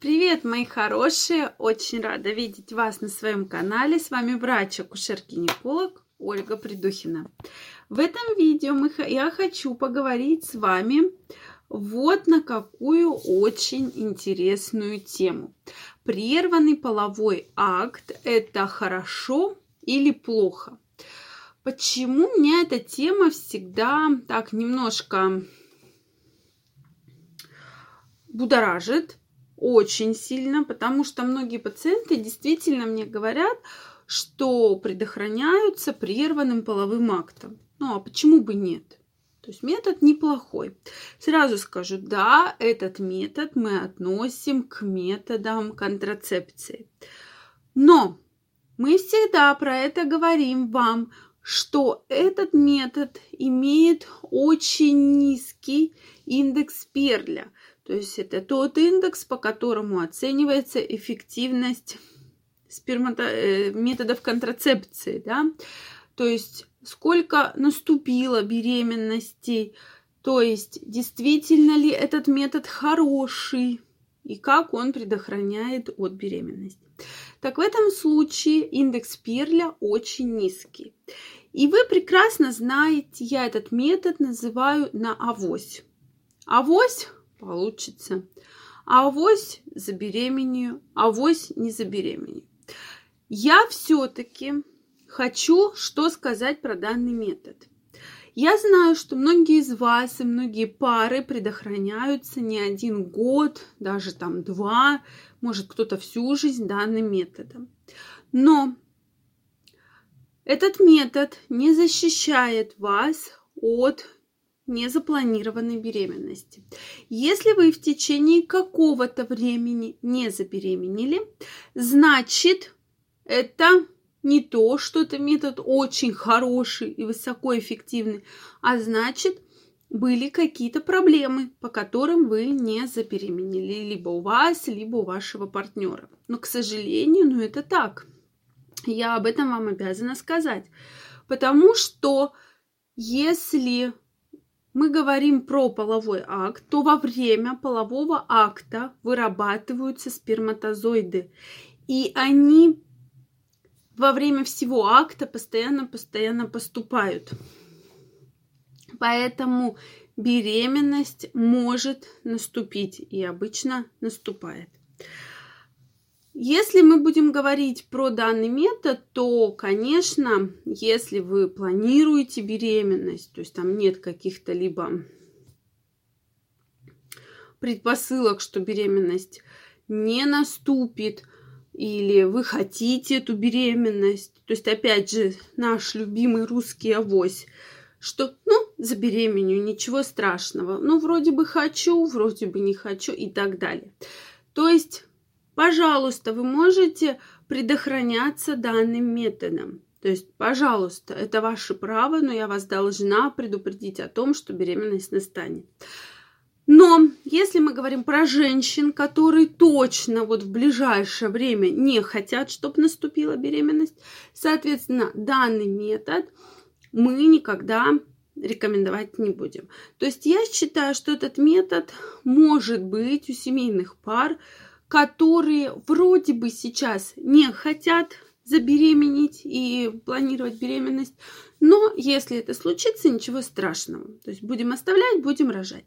Привет, мои хорошие! Очень рада видеть вас на своем канале. С вами врач-акушер-гинеколог Ольга Придухина. В этом видео мы, я хочу поговорить с вами вот на какую очень интересную тему. Прерванный половой акт – это хорошо или плохо? Почему меня эта тема всегда так немножко будоражит? Очень сильно, потому что многие пациенты действительно мне говорят, что предохраняются прерванным половым актом. Ну а почему бы нет? То есть метод неплохой. Сразу скажу, да, этот метод мы относим к методам контрацепции. Но мы всегда про это говорим вам, что этот метод имеет очень низкий индекс Перля. То есть это тот индекс, по которому оценивается эффективность спермато... Э, методов контрацепции. Да? То есть сколько наступило беременностей, то есть действительно ли этот метод хороший и как он предохраняет от беременности. Так в этом случае индекс Перля очень низкий. И вы прекрасно знаете, я этот метод называю на авось. Авось получится. А авось забеременею, авось не забеременею. Я все-таки хочу что сказать про данный метод. Я знаю, что многие из вас и многие пары предохраняются не один год, даже там два, может кто-то всю жизнь данным методом. Но этот метод не защищает вас от незапланированной беременности. Если вы в течение какого-то времени не забеременели, значит, это не то, что это метод очень хороший и высокоэффективный, а значит, были какие-то проблемы, по которым вы не забеременели либо у вас, либо у вашего партнера. Но, к сожалению, ну это так. Я об этом вам обязана сказать. Потому что если мы говорим про половой акт, то во время полового акта вырабатываются сперматозоиды. И они во время всего акта постоянно-постоянно поступают. Поэтому беременность может наступить и обычно наступает. Если мы будем говорить про данный метод, то, конечно, если вы планируете беременность, то есть там нет каких-то либо предпосылок, что беременность не наступит, или вы хотите эту беременность, то есть, опять же, наш любимый русский авось, что, ну, забеременю, ничего страшного, ну, вроде бы хочу, вроде бы не хочу и так далее. То есть Пожалуйста, вы можете предохраняться данным методом. То есть, пожалуйста, это ваше право, но я вас должна предупредить о том, что беременность настанет. Но если мы говорим про женщин, которые точно вот в ближайшее время не хотят, чтобы наступила беременность, соответственно, данный метод мы никогда рекомендовать не будем. То есть я считаю, что этот метод может быть у семейных пар которые вроде бы сейчас не хотят забеременеть и планировать беременность, но если это случится, ничего страшного. То есть будем оставлять, будем рожать.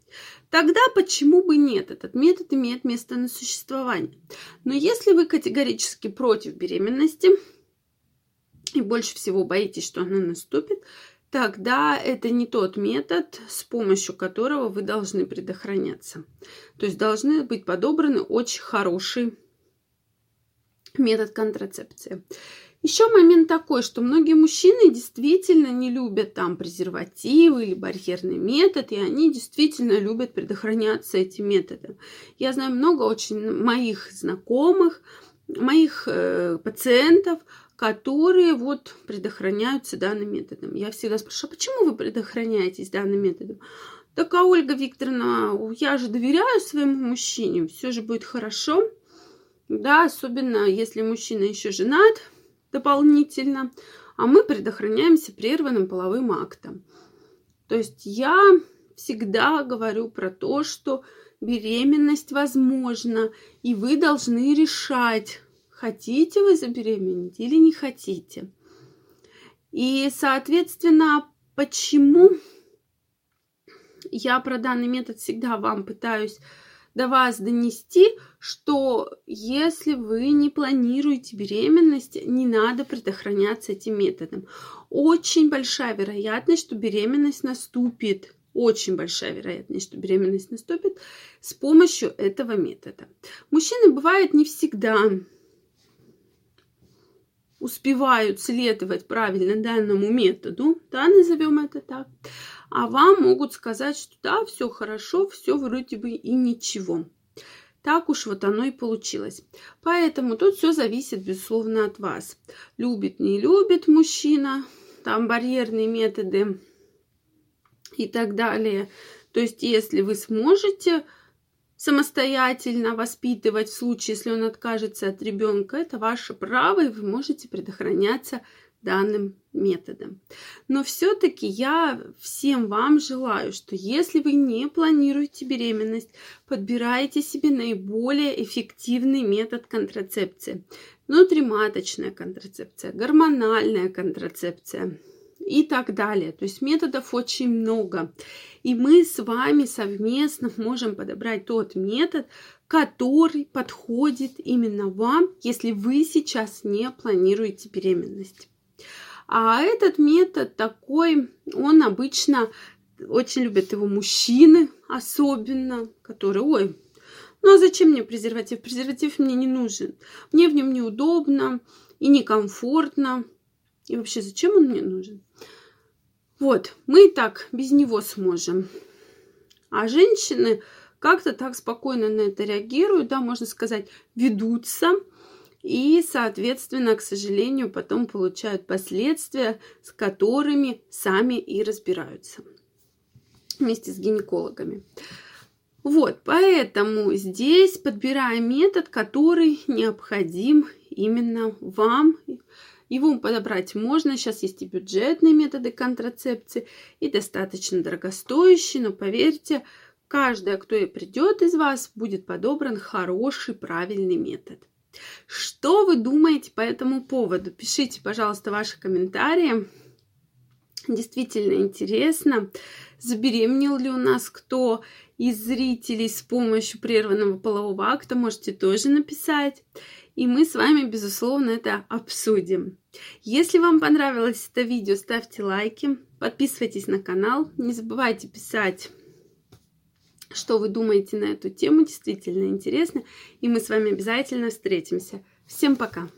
Тогда почему бы нет? Этот метод имеет место на существование. Но если вы категорически против беременности и больше всего боитесь, что она наступит, тогда это не тот метод, с помощью которого вы должны предохраняться. То есть должны быть подобраны очень хороший метод контрацепции. Еще момент такой, что многие мужчины действительно не любят там презервативы или барьерный метод, и они действительно любят предохраняться этим методом. Я знаю много очень моих знакомых, моих э, пациентов, которые вот предохраняются данным методом. Я всегда спрашиваю, а почему вы предохраняетесь данным методом? Так, а Ольга Викторовна, я же доверяю своему мужчине, все же будет хорошо. Да, особенно если мужчина еще женат дополнительно, а мы предохраняемся прерванным половым актом. То есть я всегда говорю про то, что беременность возможна, и вы должны решать, хотите вы забеременеть или не хотите. И, соответственно, почему я про данный метод всегда вам пытаюсь до вас донести, что если вы не планируете беременность, не надо предохраняться этим методом. Очень большая вероятность, что беременность наступит. Очень большая вероятность, что беременность наступит с помощью этого метода. Мужчины бывают не всегда успевают следовать правильно данному методу, да, назовем это так, а вам могут сказать, что да, все хорошо, все вроде бы и ничего. Так уж вот оно и получилось. Поэтому тут все зависит, безусловно, от вас. Любит, не любит мужчина, там барьерные методы и так далее. То есть, если вы сможете самостоятельно воспитывать в случае, если он откажется от ребенка, это ваше право, и вы можете предохраняться данным методом. Но все-таки я всем вам желаю, что если вы не планируете беременность, подбирайте себе наиболее эффективный метод контрацепции. Внутриматочная контрацепция, гормональная контрацепция и так далее. То есть методов очень много. И мы с вами совместно можем подобрать тот метод, который подходит именно вам, если вы сейчас не планируете беременность. А этот метод такой, он обычно очень любят его мужчины особенно, которые, ой, ну а зачем мне презерватив? Презерватив мне не нужен. Мне в нем неудобно и некомфортно. И вообще, зачем он мне нужен? Вот, мы и так без него сможем. А женщины как-то так спокойно на это реагируют, да, можно сказать, ведутся. И, соответственно, к сожалению, потом получают последствия, с которыми сами и разбираются вместе с гинекологами. Вот, поэтому здесь подбираем метод, который необходим именно вам его подобрать можно. Сейчас есть и бюджетные методы контрацепции, и достаточно дорогостоящие, но поверьте, каждая, кто и придет из вас, будет подобран хороший, правильный метод. Что вы думаете по этому поводу? Пишите, пожалуйста, ваши комментарии. Действительно интересно, забеременел ли у нас кто из зрителей с помощью прерванного полового акта, можете тоже написать и мы с вами, безусловно, это обсудим. Если вам понравилось это видео, ставьте лайки, подписывайтесь на канал, не забывайте писать, что вы думаете на эту тему, действительно интересно, и мы с вами обязательно встретимся. Всем пока!